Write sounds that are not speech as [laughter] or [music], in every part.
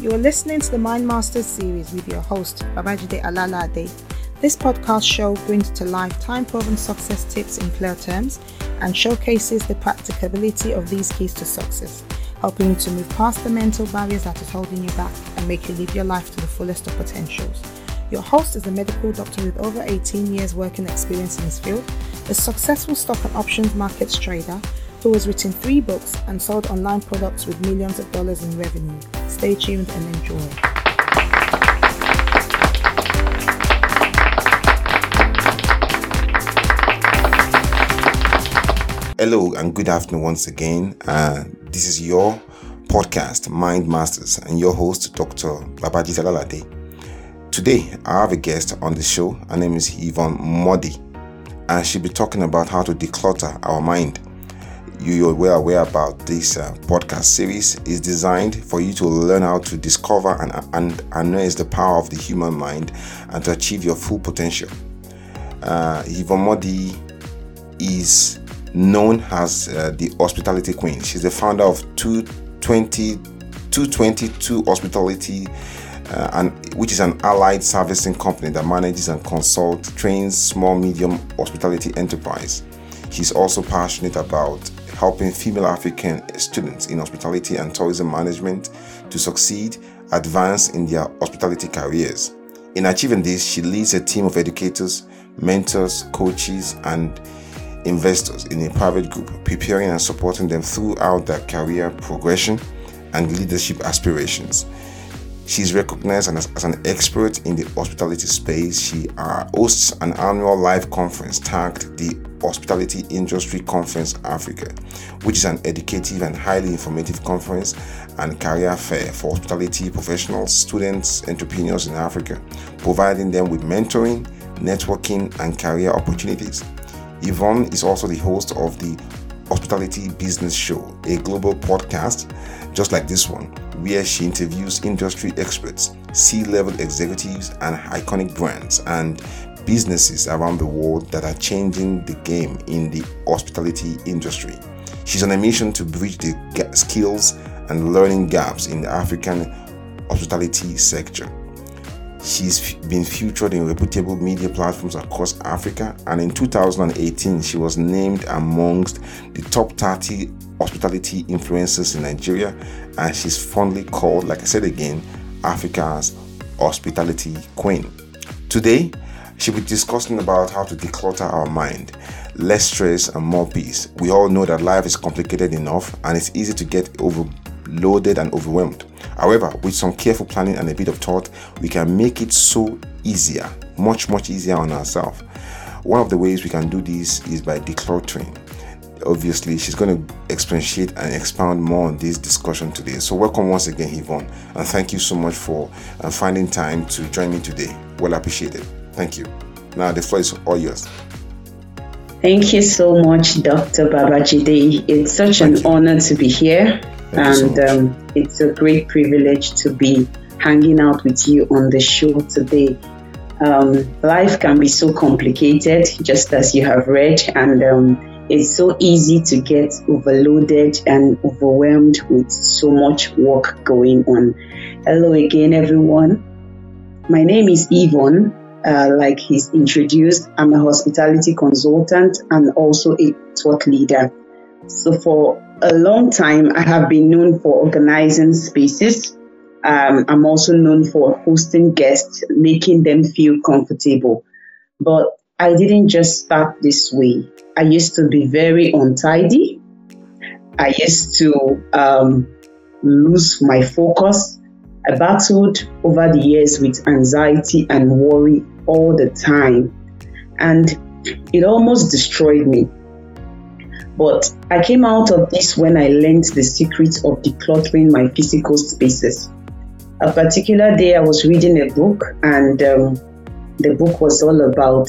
You are listening to the Mind Masters series with your host, Babajide Alalade. This podcast show brings to life time proven success tips in clear terms and showcases the practicability of these keys to success, helping you to move past the mental barriers that is holding you back and make you live your life to the fullest of potentials. Your host is a medical doctor with over 18 years working experience in his field, a successful stock and options markets trader who has written three books and sold online products with millions of dollars in revenue. Stay tuned and enjoy. Hello and good afternoon once again. Uh, this is your podcast, Mind Masters, and your host, Dr. Babajide Alalade. Today, I have a guest on the show. Her name is Yvonne Modi, and she'll be talking about how to declutter our mind you are aware about this uh, podcast series is designed for you to learn how to discover and, and harness the power of the human mind and to achieve your full potential. Uh, Yvonne Modi is known as uh, the hospitality queen. She's the founder of 220, 222 Hospitality, uh, and which is an allied servicing company that manages and consults, trains small, medium hospitality enterprise. She's also passionate about helping female African students in hospitality and tourism management to succeed, advance in their hospitality careers. In achieving this, she leads a team of educators, mentors, coaches, and investors in a private group, preparing and supporting them throughout their career progression and leadership aspirations. She is recognized as, as, an expert in the hospitality space. She uh, hosts an annual live conference tagged the Hospitality Industry Conference Africa, which is an educative and highly informative conference and career fair for hospitality professionals, students, entrepreneurs in Africa, providing them with mentoring, networking, and career opportunities. Yvonne is also the host of the Hospitality Business Show, a global podcast just like this one, where she interviews industry experts, C level executives, and iconic brands and businesses around the world that are changing the game in the hospitality industry. She's on a mission to bridge the skills and learning gaps in the African hospitality sector. She's been featured in reputable media platforms across Africa, and in 2018, she was named amongst the top 30 hospitality influencers in Nigeria, and she's fondly called, like I said again, Africa's hospitality queen. Today, She'll be discussing about how to declutter our mind, less stress and more peace. We all know that life is complicated enough and it's easy to get overloaded and overwhelmed. However, with some careful planning and a bit of thought, we can make it so easier, much, much easier on ourselves. One of the ways we can do this is by decluttering. Obviously, she's going to expatiate and expound more on this discussion today. So, welcome once again, Yvonne, and thank you so much for uh, finding time to join me today. Well appreciated. Thank you. Now the floor is all yours. Thank you so much, Dr. Babajide. It's such Thank an you. honor to be here, Thank and so um, it's a great privilege to be hanging out with you on the show today. Um, life can be so complicated, just as you have read, and um, it's so easy to get overloaded and overwhelmed with so much work going on. Hello again, everyone. My name is Yvonne, uh, like he's introduced, I'm a hospitality consultant and also a thought leader. So for a long time, I have been known for organizing spaces. Um, I'm also known for hosting guests, making them feel comfortable. But I didn't just start this way. I used to be very untidy. I used to um, lose my focus. I battled over the years with anxiety and worry all the time. And it almost destroyed me. But I came out of this when I learned the secrets of decluttering my physical spaces. A particular day, I was reading a book, and um, the book was all about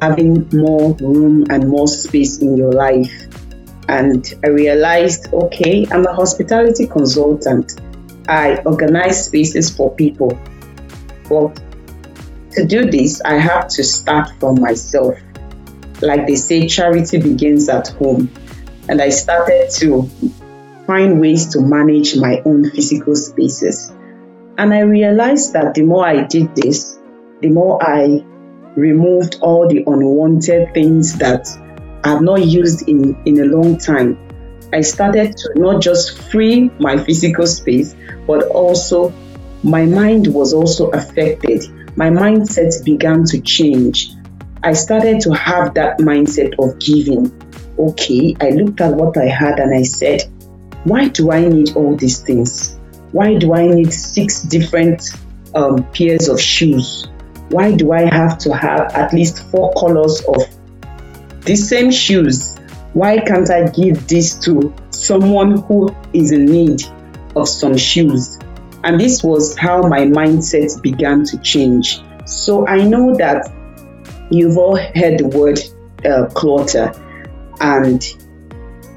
having more room and more space in your life. And I realized okay, I'm a hospitality consultant. I organize spaces for people. But to do this, I have to start from myself. Like they say, charity begins at home. And I started to find ways to manage my own physical spaces. And I realized that the more I did this, the more I removed all the unwanted things that I've not used in, in a long time. I started to not just free my physical space, but also my mind was also affected. My mindset began to change. I started to have that mindset of giving. Okay, I looked at what I had and I said, why do I need all these things? Why do I need six different um, pairs of shoes? Why do I have to have at least four colors of the same shoes? Why can't I give this to someone who is in need of some shoes? And this was how my mindset began to change. So I know that you've all heard the word uh, clutter, and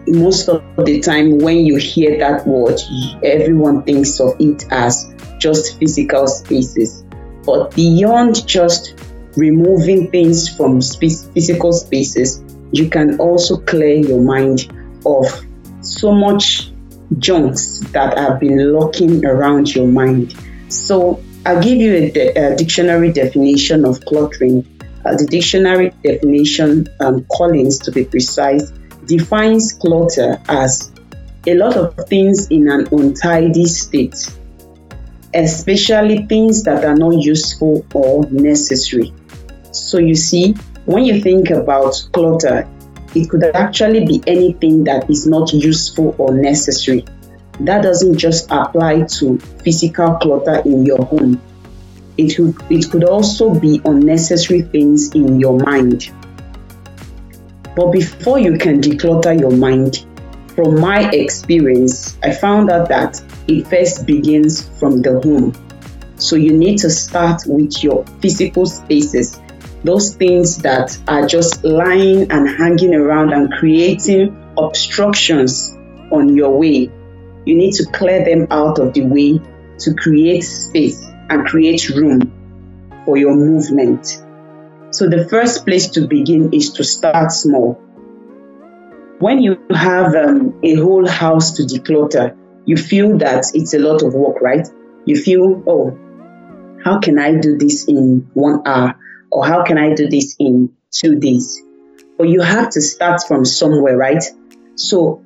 most of the time when you hear that word, everyone thinks of it as just physical spaces. But beyond just removing things from physical spaces, you can also clear your mind of so much junks that have been lurking around your mind. So I'll give you a, de- a dictionary definition of cluttering. Uh, the dictionary definition, um, Collins to be precise, defines clutter as a lot of things in an untidy state, especially things that are not useful or necessary. So, you see, when you think about clutter, it could actually be anything that is not useful or necessary. That doesn't just apply to physical clutter in your home. It could, it could also be unnecessary things in your mind. But before you can declutter your mind, from my experience, I found out that it first begins from the home. So you need to start with your physical spaces, those things that are just lying and hanging around and creating obstructions on your way. You need to clear them out of the way to create space and create room for your movement. So the first place to begin is to start small. When you have um, a whole house to declutter, you feel that it's a lot of work, right? You feel, oh, how can I do this in one hour? Or how can I do this in two days? But you have to start from somewhere, right? So,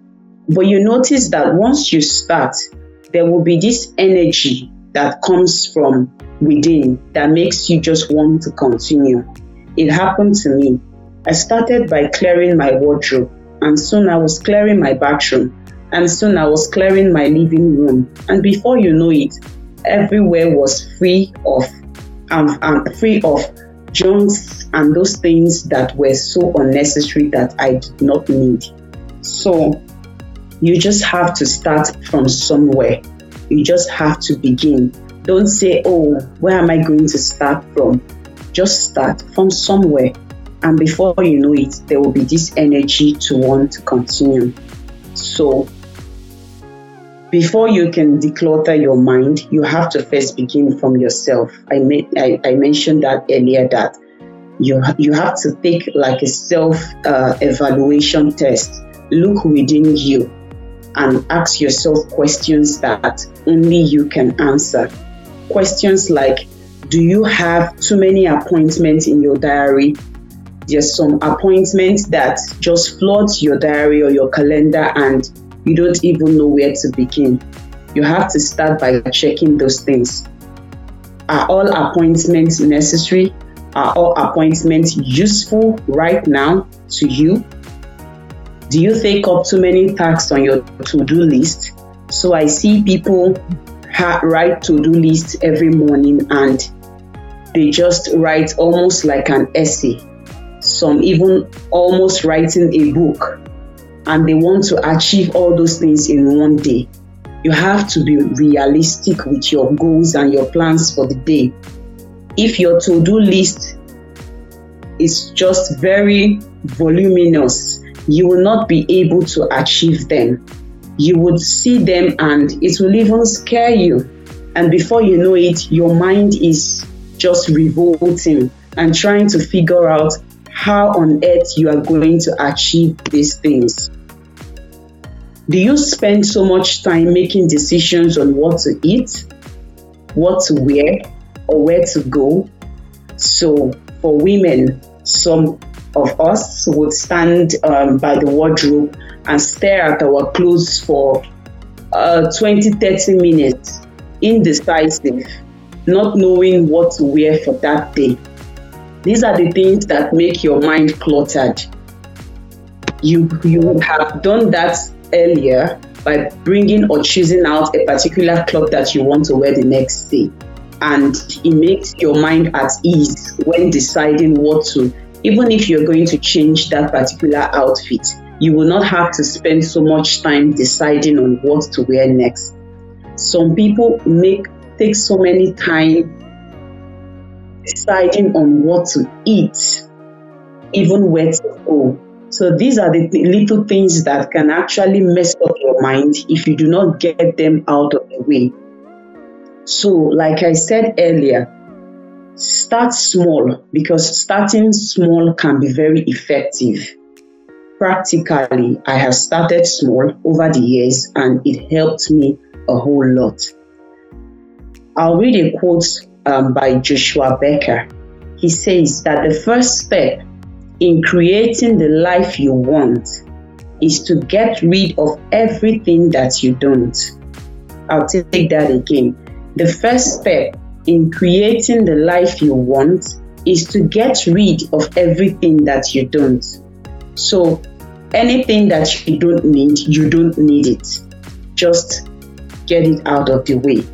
but you notice that once you start, there will be this energy that comes from within that makes you just want to continue. It happened to me. I started by clearing my wardrobe, and soon I was clearing my bathroom, and soon I was clearing my living room. And before you know it, everywhere was free of um, um, free of junks and those things that were so unnecessary that I did not need. So you just have to start from somewhere. You just have to begin. Don't say, oh, where am I going to start from? Just start from somewhere. And before you know it, there will be this energy to want to continue. So, before you can declutter your mind, you have to first begin from yourself. I, made, I, I mentioned that earlier that you, you have to take like a self uh, evaluation test. Look within you and ask yourself questions that only you can answer. Questions like do you have too many appointments in your diary? There's some appointments that just flood your diary or your calendar and you don't even know where to begin. You have to start by checking those things. Are all appointments necessary? Are all appointments useful right now to you? Do you take up too many tasks on your to do list? So I see people ha- write to do lists every morning and they just write almost like an essay, some even almost writing a book, and they want to achieve all those things in one day. You have to be realistic with your goals and your plans for the day. If your to do list is just very voluminous, you will not be able to achieve them. You would see them and it will even scare you. And before you know it, your mind is just revolting and trying to figure out how on earth you are going to achieve these things. Do you spend so much time making decisions on what to eat? what to wear or where to go. So for women, some of us would stand um, by the wardrobe and stare at our clothes for uh, 20 30 minutes, indecisive, not knowing what to wear for that day. These are the things that make your mind cluttered. You, you have done that earlier by bringing or choosing out a particular cloth that you want to wear the next day. And it makes your mind at ease when deciding what to, even if you're going to change that particular outfit, you will not have to spend so much time deciding on what to wear next. Some people make take so many time deciding on what to eat, even where to go. So these are the little things that can actually mess up your mind if you do not get them out of the way. So, like I said earlier, start small because starting small can be very effective. Practically, I have started small over the years and it helped me a whole lot. I'll read a quote um, by Joshua Becker. He says that the first step in creating the life you want is to get rid of everything that you don't. I'll take that again. The first step in creating the life you want is to get rid of everything that you don't. So, anything that you don't need, you don't need it. Just get it out of the way.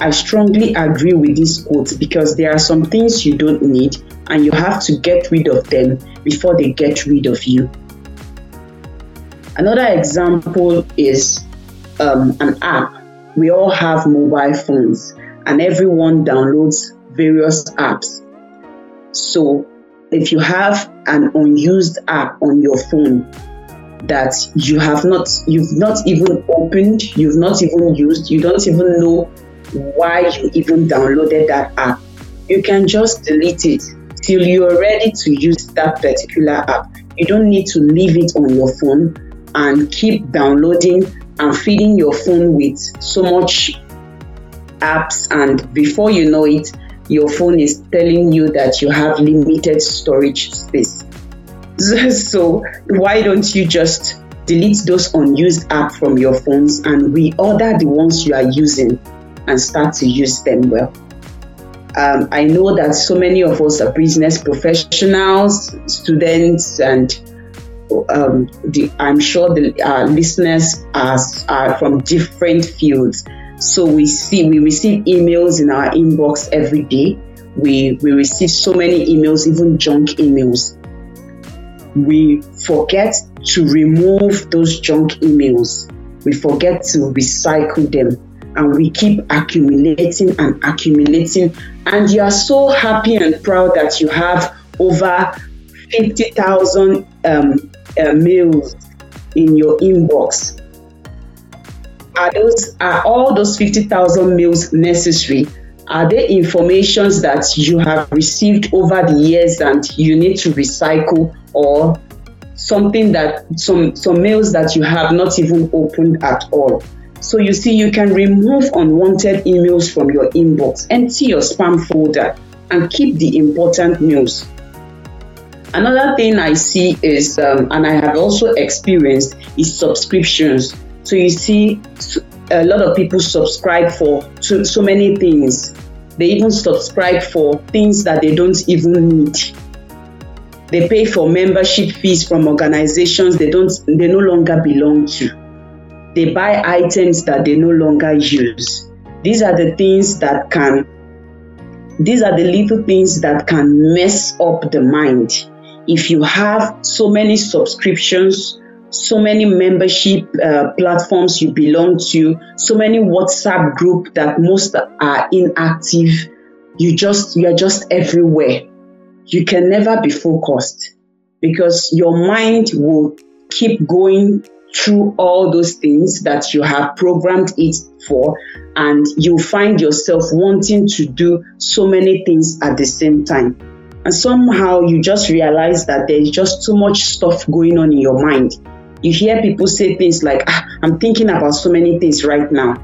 I strongly agree with this quote because there are some things you don't need and you have to get rid of them before they get rid of you. Another example is um, an app. We all have mobile phones and everyone downloads various apps. So if you have an unused app on your phone that you have not you've not even opened, you've not even used, you don't even know why you even downloaded that app, you can just delete it till you're ready to use that particular app. You don't need to leave it on your phone and keep downloading and feeding your phone with so much apps and before you know it your phone is telling you that you have limited storage space [laughs] so why don't you just delete those unused apps from your phones and reorder the ones you are using and start to use them well um, I know that so many of us are business professionals, students, and um, the, I'm sure the uh, listeners are, are from different fields. So we see we receive emails in our inbox every day. We we receive so many emails, even junk emails. We forget to remove those junk emails. We forget to recycle them and we keep accumulating and accumulating. And you are so happy and proud that you have over 50,000 um, uh, mails in your inbox. Are those are all those 50,000 mails necessary? Are they informations that you have received over the years and you need to recycle or something that some some mails that you have not even opened at all? So you see, you can remove unwanted emails from your inbox, empty your spam folder, and keep the important mails. Another thing I see is, um, and I have also experienced, is subscriptions. So you see, a lot of people subscribe for so, so many things. They even subscribe for things that they don't even need. They pay for membership fees from organizations they don't they no longer belong to they buy items that they no longer use. These are the things that can, these are the little things that can mess up the mind. If you have so many subscriptions, so many membership uh, platforms you belong to, so many WhatsApp group that most are inactive, you just you are just everywhere. You can never be focused because your mind will keep going through all those things that you have programmed it for, and you find yourself wanting to do so many things at the same time. And somehow you just realize that there's just too much stuff going on in your mind. You hear people say things like, ah, I'm thinking about so many things right now.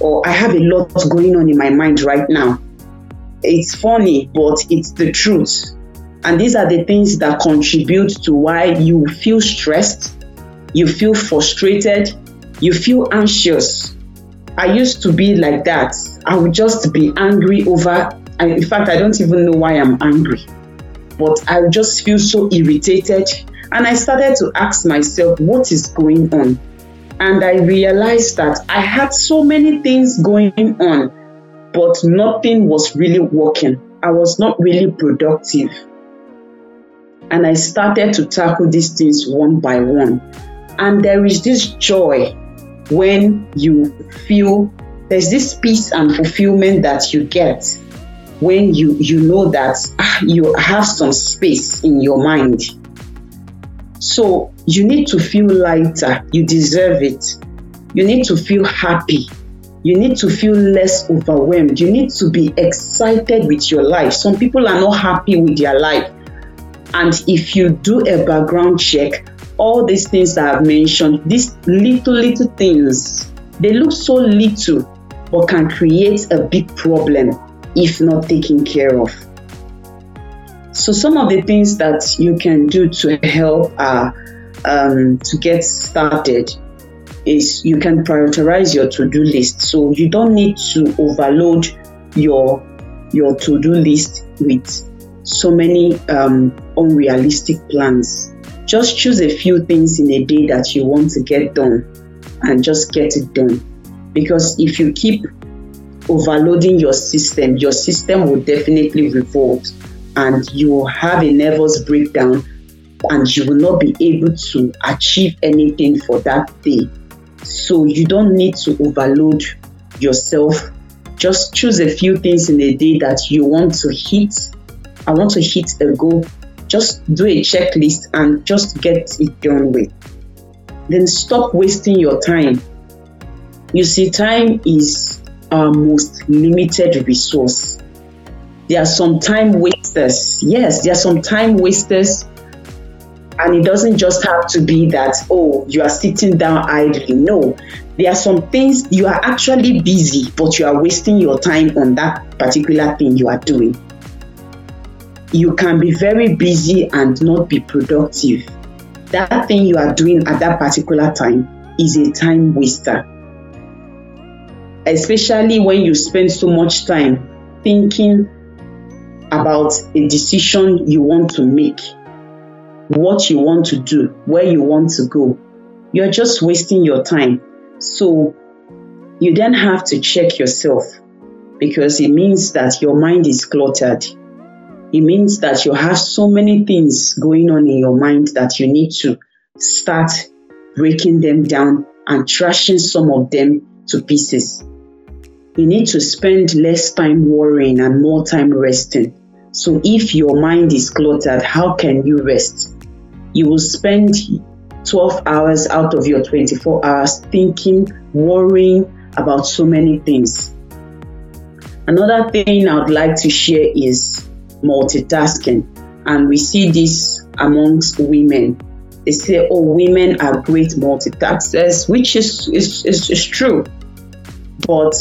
or I have a lot going on in my mind right now. It's funny, but it's the truth. And these are the things that contribute to why you feel stressed, you feel frustrated, you feel anxious. I used to be like that. I would just be angry over, in fact, I don't even know why I'm angry, but I just feel so irritated. And I started to ask myself, what is going on? And I realized that I had so many things going on, but nothing was really working. I was not really productive. And I started to tackle these things one by one. And there is this joy when you feel there's this peace and fulfillment that you get when you you know that ah, you have some space in your mind so you need to feel lighter. You deserve it. You need to feel happy. You need to feel less overwhelmed. You need to be excited with your life. Some people are not happy with their life. And if you do a background check all these things that I've mentioned, these little, little things, they look so little, but can create a big problem if not taken care of. So, some of the things that you can do to help uh, um, to get started is you can prioritize your to-do list. So you don't need to overload your your to-do list with so many um, unrealistic plans. Just choose a few things in a day that you want to get done and just get it done. Because if you keep overloading your system, your system will definitely revolt and you will have a nervous breakdown and you will not be able to achieve anything for that day. So you don't need to overload yourself. Just choose a few things in a day that you want to hit. I want to hit a goal just do a checklist and just get it done with. Then stop wasting your time. You see, time is our most limited resource. There are some time wasters. Yes, there are some time wasters. And it doesn't just have to be that, oh, you are sitting down idly. No, there are some things you are actually busy, but you are wasting your time on that particular thing you are doing you can be very busy and not be productive. That thing you are doing at that particular time is a time waster. Especially when you spend so much time thinking about a decision you want to make, what you want to do, where you want to go. You're just wasting your time. So you then have to check yourself because it means that your mind is cluttered it means that you have so many things going on in your mind that you need to start breaking them down and trashing some of them to pieces. You need to spend less time worrying and more time resting. So, if your mind is cluttered, how can you rest? You will spend 12 hours out of your 24 hours thinking, worrying about so many things. Another thing I would like to share is multitasking. And we see this amongst women. They say, oh, women are great multitaskers, which is, is, is, is true. But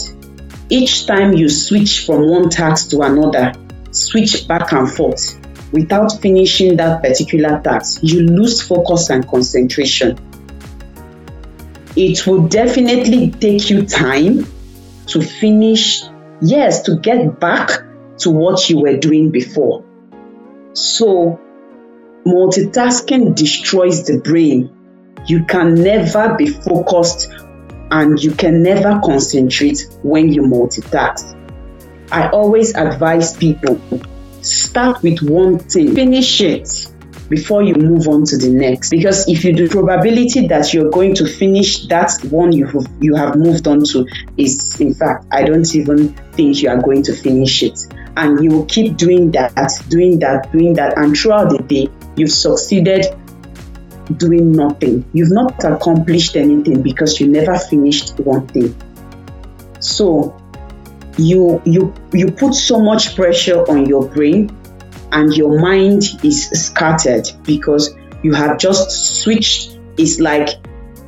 each time you switch from one task to another, switch back and forth without finishing that particular task, you lose focus and concentration. It will definitely take you time to finish, yes, to get back to what you were doing before. So, multitasking destroys the brain. You can never be focused and you can never concentrate when you multitask. I always advise people start with one thing, finish it before you move on to the next. Because if you do, probability that you're going to finish that one you have, you have moved on to is, in fact, I don't even think you are going to finish it and you will keep doing that, doing that, doing that, and throughout the day, you've succeeded doing nothing. You've not accomplished anything because you never finished one thing. So you you you put so much pressure on your brain and your mind is scattered because you have just switched it's like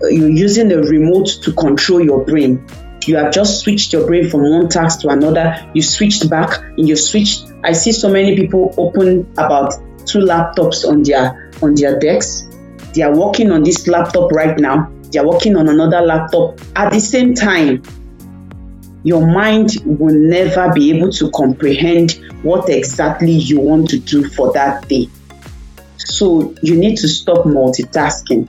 uh, you're using the remote to control your brain You have just switched your brain from one task to another. You switched back and you've switched. I see so many people open about two laptops on their on their decks. They are working on this laptop right now. They are working on another laptop at the same time. Your mind will never be able to comprehend what exactly you want to do for that day. So you need to stop multitasking.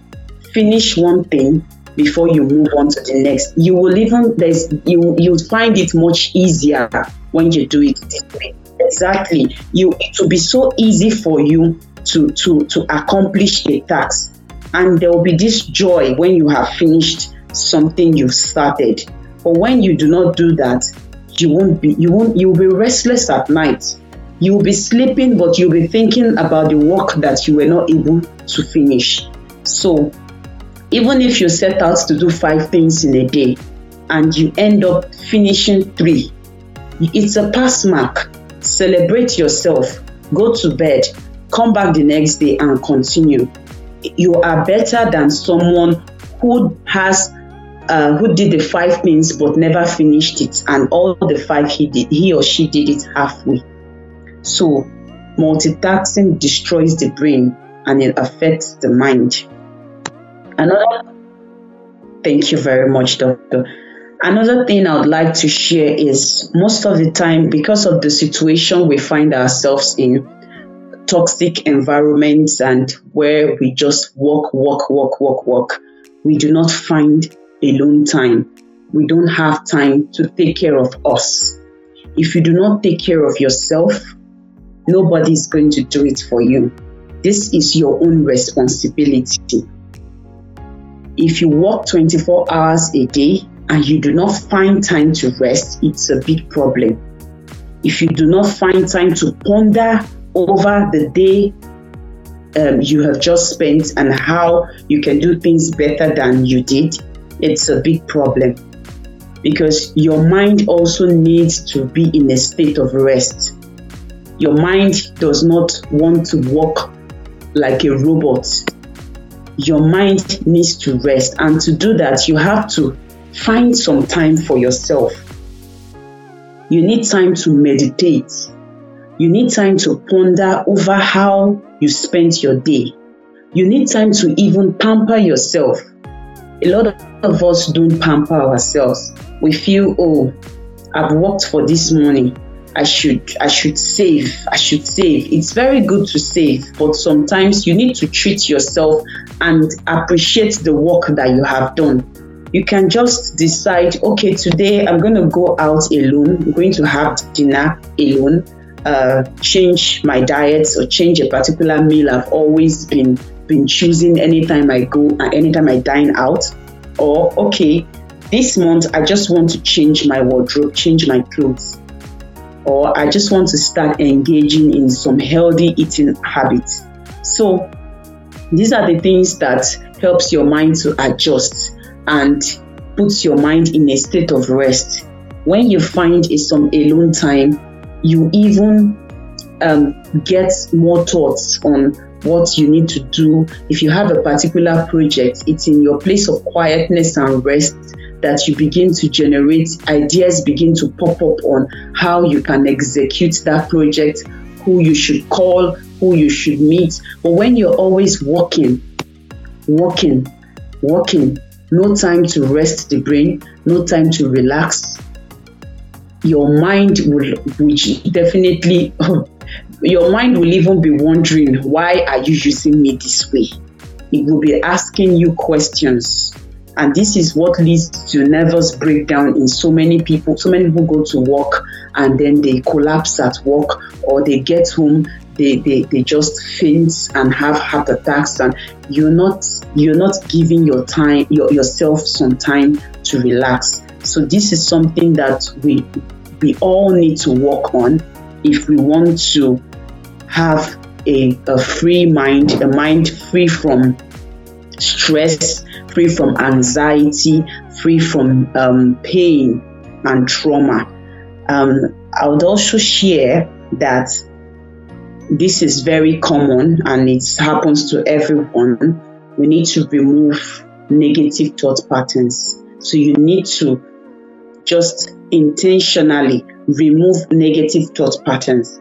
Finish one thing before you move on to the next. You will even there's you you find it much easier when you do it this way. Exactly. You it will be so easy for you to to to accomplish a task. And there will be this joy when you have finished something you've started. But when you do not do that, you won't be you won't you'll be restless at night you will be sleeping, but you'll be thinking about the work that you were not able to finish. So, even if you set out to do five things in a day and you end up finishing three, it's a pass mark. Celebrate yourself, go to bed, come back the next day and continue. You are better than someone who has uh, who did the five things but never finished it, and all the five he did, he or she did it halfway. So, multitasking destroys the brain and it affects the mind. Another Thank you very much, doctor. Another thing I would like to share is most of the time, because of the situation we find ourselves in, toxic environments and where we just walk, walk, walk, walk, walk, we do not find alone time. We don't have time to take care of us. If you do not take care of yourself, Nobody is going to do it for you. This is your own responsibility. If you work 24 hours a day and you do not find time to rest, it's a big problem. If you do not find time to ponder over the day um, you have just spent and how you can do things better than you did, it's a big problem. Because your mind also needs to be in a state of rest your mind does not want to work like a robot. Your mind needs to rest. And to do that, you have to find some time for yourself. You need time to meditate. You need time to ponder over how you spent your day. You need time to even pamper yourself. A lot of us don't pamper ourselves. We feel, oh, I've worked for this money. I should I should save. I should save. It's very good to save, but sometimes you need to treat yourself and appreciate the work that you have done. You can just decide, okay, today I'm going to go out alone. I'm going to have dinner alone. Uh, change my diet or change a particular meal I've always been been choosing anytime I go uh, anytime I dine out. Or okay, this month I just want to change my wardrobe, change my clothes or I just want to start engaging in some healthy eating habits. So these are the things that helps your mind to adjust and puts your mind in a state of rest. When you find a, some alone time, you even um, get more thoughts on what you need to do. If you have a particular project, it's in your place of quietness and rest that you begin to generate ideas begin to pop up on how you can execute that project who you should call who you should meet but when you're always working working working no time to rest the brain no time to relax your mind will which definitely [laughs] your mind will even be wondering why are you using me this way it will be asking you questions and this is what leads to nervous breakdown in so many people. So many people go to work and then they collapse at work or they get home, they, they, they just faint and have heart attacks and you're not you're not giving your time your, yourself some time to relax. So this is something that we we all need to work on if we want to have a, a free mind, a mind free from stress, free from anxiety, free from um, pain and trauma. Um, I would also share that this is very common and it happens to everyone. We need to remove negative thought patterns. So you need to just intentionally remove negative thought patterns.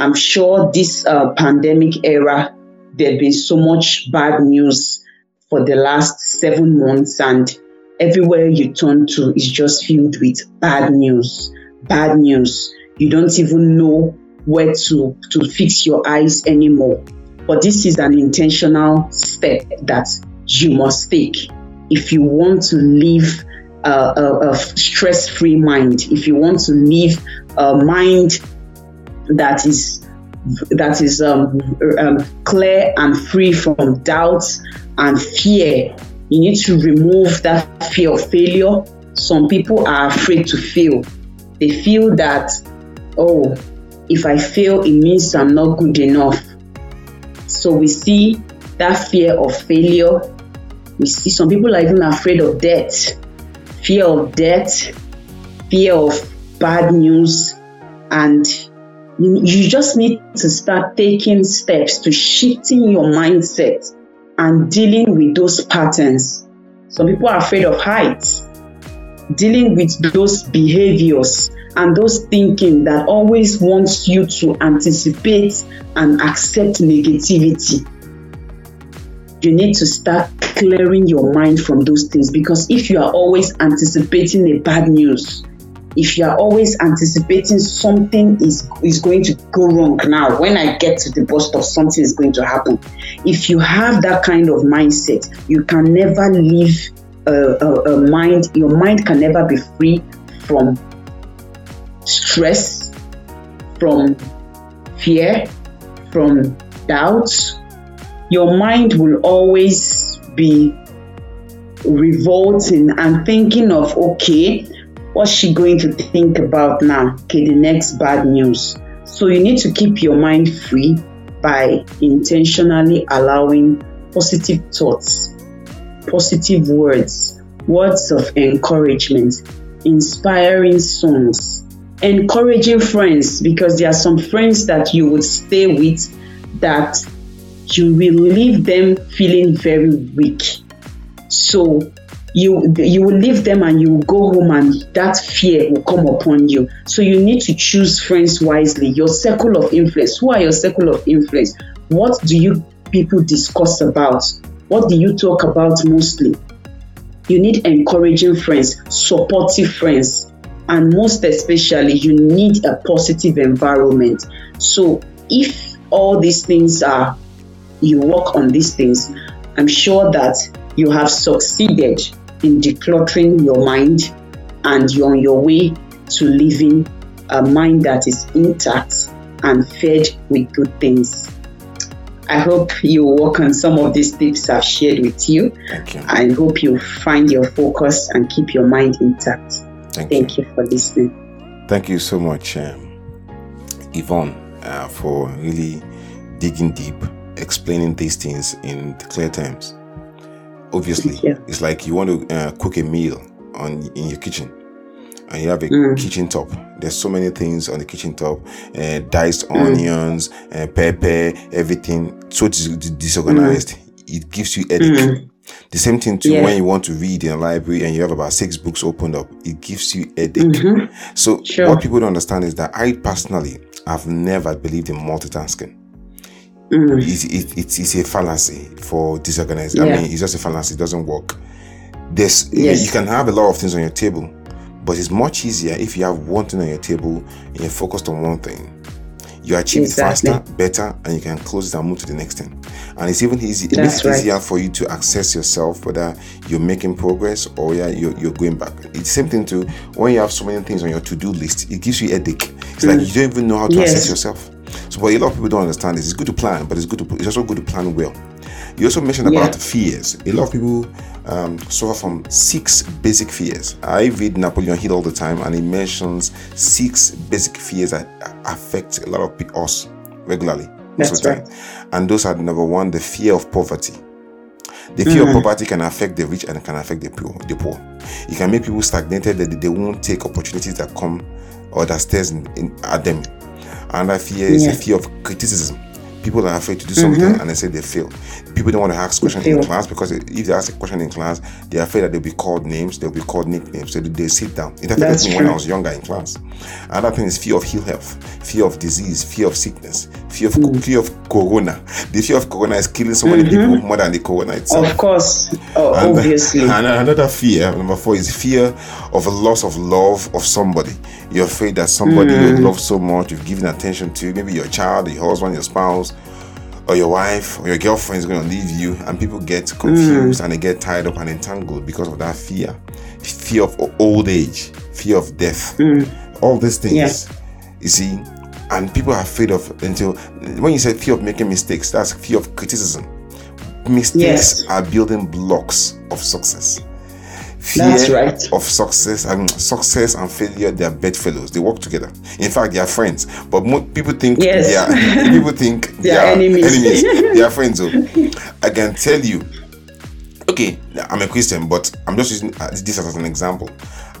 I'm sure this uh, pandemic era, there's been so much bad news for the last seven months, and everywhere you turn to is just filled with bad news. Bad news. You don't even know where to, to fix your eyes anymore. But this is an intentional step that you must take if you want to live a, a, a stress free mind, if you want to live a mind that is that is um, um, clear and free from doubts and fear. You need to remove that fear of failure. Some people are afraid to fail. They feel that, oh, if I fail, it means I'm not good enough. So we see that fear of failure. We see some people are even afraid of death, fear of death, fear of bad news, and you just need to start taking steps to shifting your mindset and dealing with those patterns. Some people are afraid of heights, dealing with those behaviors and those thinking that always wants you to anticipate and accept negativity. You need to start clearing your mind from those things because if you are always anticipating the bad news, if you are always anticipating something is is going to go wrong now when i get to the bus stop something is going to happen. If you have that kind of mindset you can never leave a, a, a mind your mind can never be free from stress from fear from doubts. Your mind will always be revolting and thinking of okay what's she going to think about now? Okay, the next bad news. So you need to keep your mind free by intentionally allowing positive thoughts, positive words, words of encouragement, inspiring songs, encouraging friends because there are some friends that you would stay with that you will leave them feeling very weak. So you you will leave them and you will go home and that fear will come upon you. So you need to choose friends wisely. Your circle of influence. Who are your circle of influence? What do you people discuss about? What do you talk about mostly? You need encouraging friends supportive friends and most especially you need a positive environment. So if all these things are you work on these things i'm sure that you have succeeded in decluttering your mind and you're on your way to living a mind that is intact and fed with good things. I hope you work on some of these tips I've shared with you. Thank you. I hope you find your focus and keep your mind intact. Thank, Thank you. you. for listening. Thank you so much, um, Yvonne, uh, for really digging deep, explaining these things in clear terms. Obviously, it's like you want to uh, cook a meal on in your kitchen, and you have a Mm. kitchen top. There's so many things on the kitchen top: uh, diced Mm. onions, uh, pepper, everything so dis- dis- disorganized. It gives you headache. Mm. The same thing too Yeah. when you want to read in a library and you have about six books opened up. It gives you headache. So Mm-hmm. Sure. what people don't understand is that I personally have never believed in multitasking. Mm. It's, it, it's, it's a fallacy for disorganized. Yeah. I mean, it's just a fallacy. It doesn't work. There's Yes. you can have a lot of things on your table, but it's much easier if you have one thing on your table and you're focused on one thing. You achieve Exactly. it faster, better, and you can close it and move to the next thing. And it's even easy. It That's makes it right. easier for you to access yourself, whether you're making progress or yeah, you're, you're going back. It's the same thing too. When you have so many things on your to-do list, it gives you a headache. It's like you don't even know how to Mm. Yes. access yourself. So, what a lot of people don't understand is it's good to plan, but it's good to it's also good to plan well. You also mentioned Yeah. about fears. A lot of people um, suffer from six basic fears. I read Napoleon Hill all the time, and he mentions six basic fears that affect a lot of us regularly. That's time. And those are number one, the fear of poverty. The fear of poverty can affect the rich and can affect the poor. The poor. It can make people stagnated that they won't take opportunities that come or that stares in, in, at them. Another fear is Yeah. the fear of criticism. People are afraid to do something mm-hmm. and they say they fail. People don't want to ask questions in class because if they ask a question in class, they're afraid that they'll be called names, they'll be called nicknames. So they sit down. It affected me when I was younger in class. Another thing is fear of ill health, fear of disease, fear of sickness, fear of mm. fear of corona. The fear of corona is killing so many mm-hmm. people more than the corona itself. Of course, oh, and, obviously. And another fear, number four, is fear of a loss of love of somebody. You're afraid that somebody mm. you love so much, you've given attention to, maybe your child, your husband, your spouse, or your wife or your girlfriend is going to leave you, and people get confused mm. and they get tied up and entangled because of that fear fear of old age, fear of death, mm. all these things. Yeah. You see, and people are afraid of until when you say fear of making mistakes, that's fear of criticism. Mistakes yes. are building blocks of success fear right. of success and success and failure they are bedfellows they work together in fact they are friends but people think yes. they are [laughs] people think [laughs] they, they are, enemies, enemies. [laughs] they are friends so i can tell you okay i'm a christian but i'm just using uh, this as an example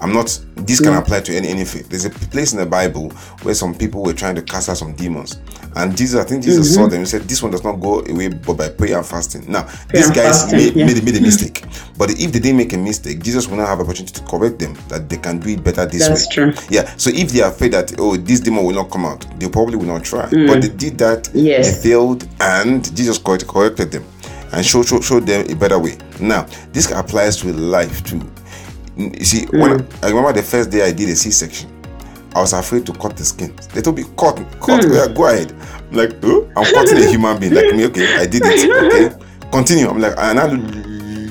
I'm not. This can apply to any any faith. There's a place in the Bible where some people were trying to cast out some demons, and Jesus, I think Jesus mm-hmm. saw them He said, "This one does not go away but by prayer and fasting." Now, prayer these guys fasting, made, yeah. made, made, a mistake, but if they didn't make a mistake, Jesus will not have opportunity to correct them that they can do it better this That's way. True. Yeah. So if they are afraid that oh this demon will not come out, they probably will not try. Mm. But they did that. Yes. They failed, and Jesus corrected them and showed, showed, showed them a better way. Now, this applies to life too. You see, mm. when I, I, remember the first day I did a C-section, I was afraid to cut the skin. They told me, cut, cut, mm. yeah, go ahead. I'm like, oh, I'm cutting a human being like me. Okay, I did it. Okay, continue. I'm like, and I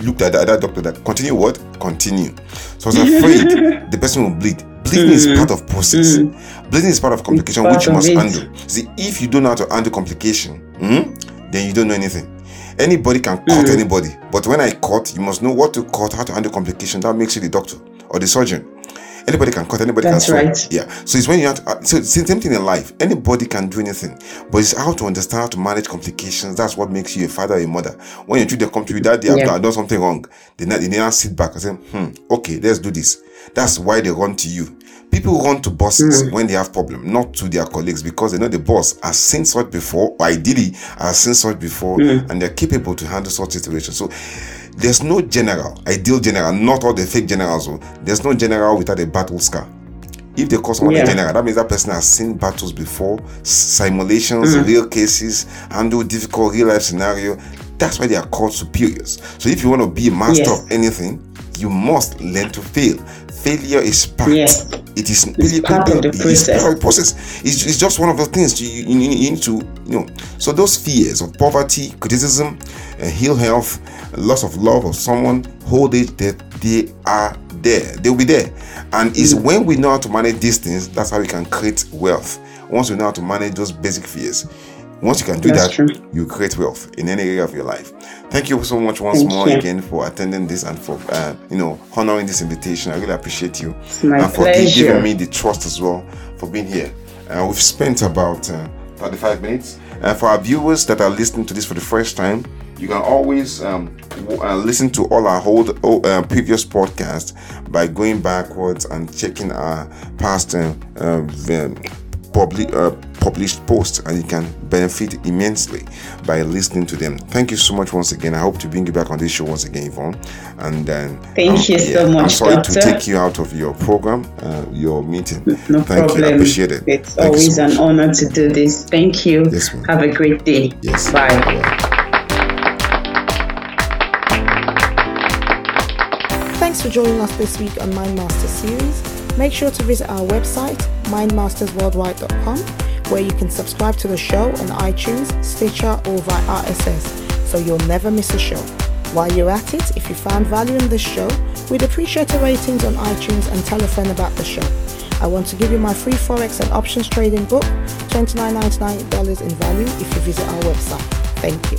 looked at the other doctor. That continue what? Continue. So I was [laughs] afraid the person will bleed. Bleeding mm. is part of process. Mm. Bleeding is part of complication part which you must it. handle. See, if you don't know how to handle complication, mm, then you don't know anything. Anybody can cut mm. anybody, but when I cut, you must know what to cut, how to handle complication. That makes you the doctor or the surgeon. Anybody can cut, anybody That's can sew. Right. Yeah. So it's when you have to, uh, so same thing in life. Anybody can do anything, but it's how to understand how to manage complications. That's what makes you a father or a mother. When your children come to you that they have yeah. done something wrong, they not, they now sit back and say, hmm, okay, let's do this. That's why they run to you. People run to bosses mm. when they have problem, not to their colleagues, because they know the boss has seen such before, or ideally has seen such before, mm. and they're capable to handle such situations. So there's no general, ideal general, not all the fake generals. Oh. There's no general without a battle scar. If they call someone yeah. a general, that means that person has seen battles before, simulations, mm. real cases, handle difficult real life scenario. That's why they are called superiors. So if you want to be a master yes. of anything, you must learn to fail. Failure is part. Yes. It is it's part of the process. It's of process. It's, it's just one of the things you, you, you, need to you know. So those fears of poverty, criticism, ill health, loss of love of someone, hold it that they are there. They'll be there. And it's mm. when we know how to manage these things, that's how we can create wealth. Once we know how to manage those basic fears, once you can do That's that, true. you create wealth in any area of your life. Thank you so much once Thank more you. again for attending this and for uh, you know honoring this invitation. I really appreciate you and for pleasure. giving me the trust as well for being here. Uh, we've spent about uh, 35 minutes. And for our viewers that are listening to this for the first time, you can always um, uh, listen to all our old uh, previous podcasts by going backwards and checking our past uh, public, uh, published posts and you can benefit immensely by listening to them. Thank you so much once again. I hope to bring you back on this show once again, Yvonne. And then thank um, you yeah, so much. I'm sorry doctor. to take you out of your program, uh, your meeting. No Thank problem. you. I appreciate it. It's Thank always so an honor to do this. Thank you. Yes, Have a great day. Yes. Bye. Bye. Thanks for joining us this week on Mind Master series. Make sure to visit our website, mindmastersworldwide.com, where you can subscribe to the show on iTunes, Stitcher, or via RSS, so you'll never miss a show. While you're at it, if you found value in this show, we'd appreciate a ratings on iTunes and tell a friend about the show. I want to give you my free Forex and options trading book, $29.99 in value if you visit our website. Thank you.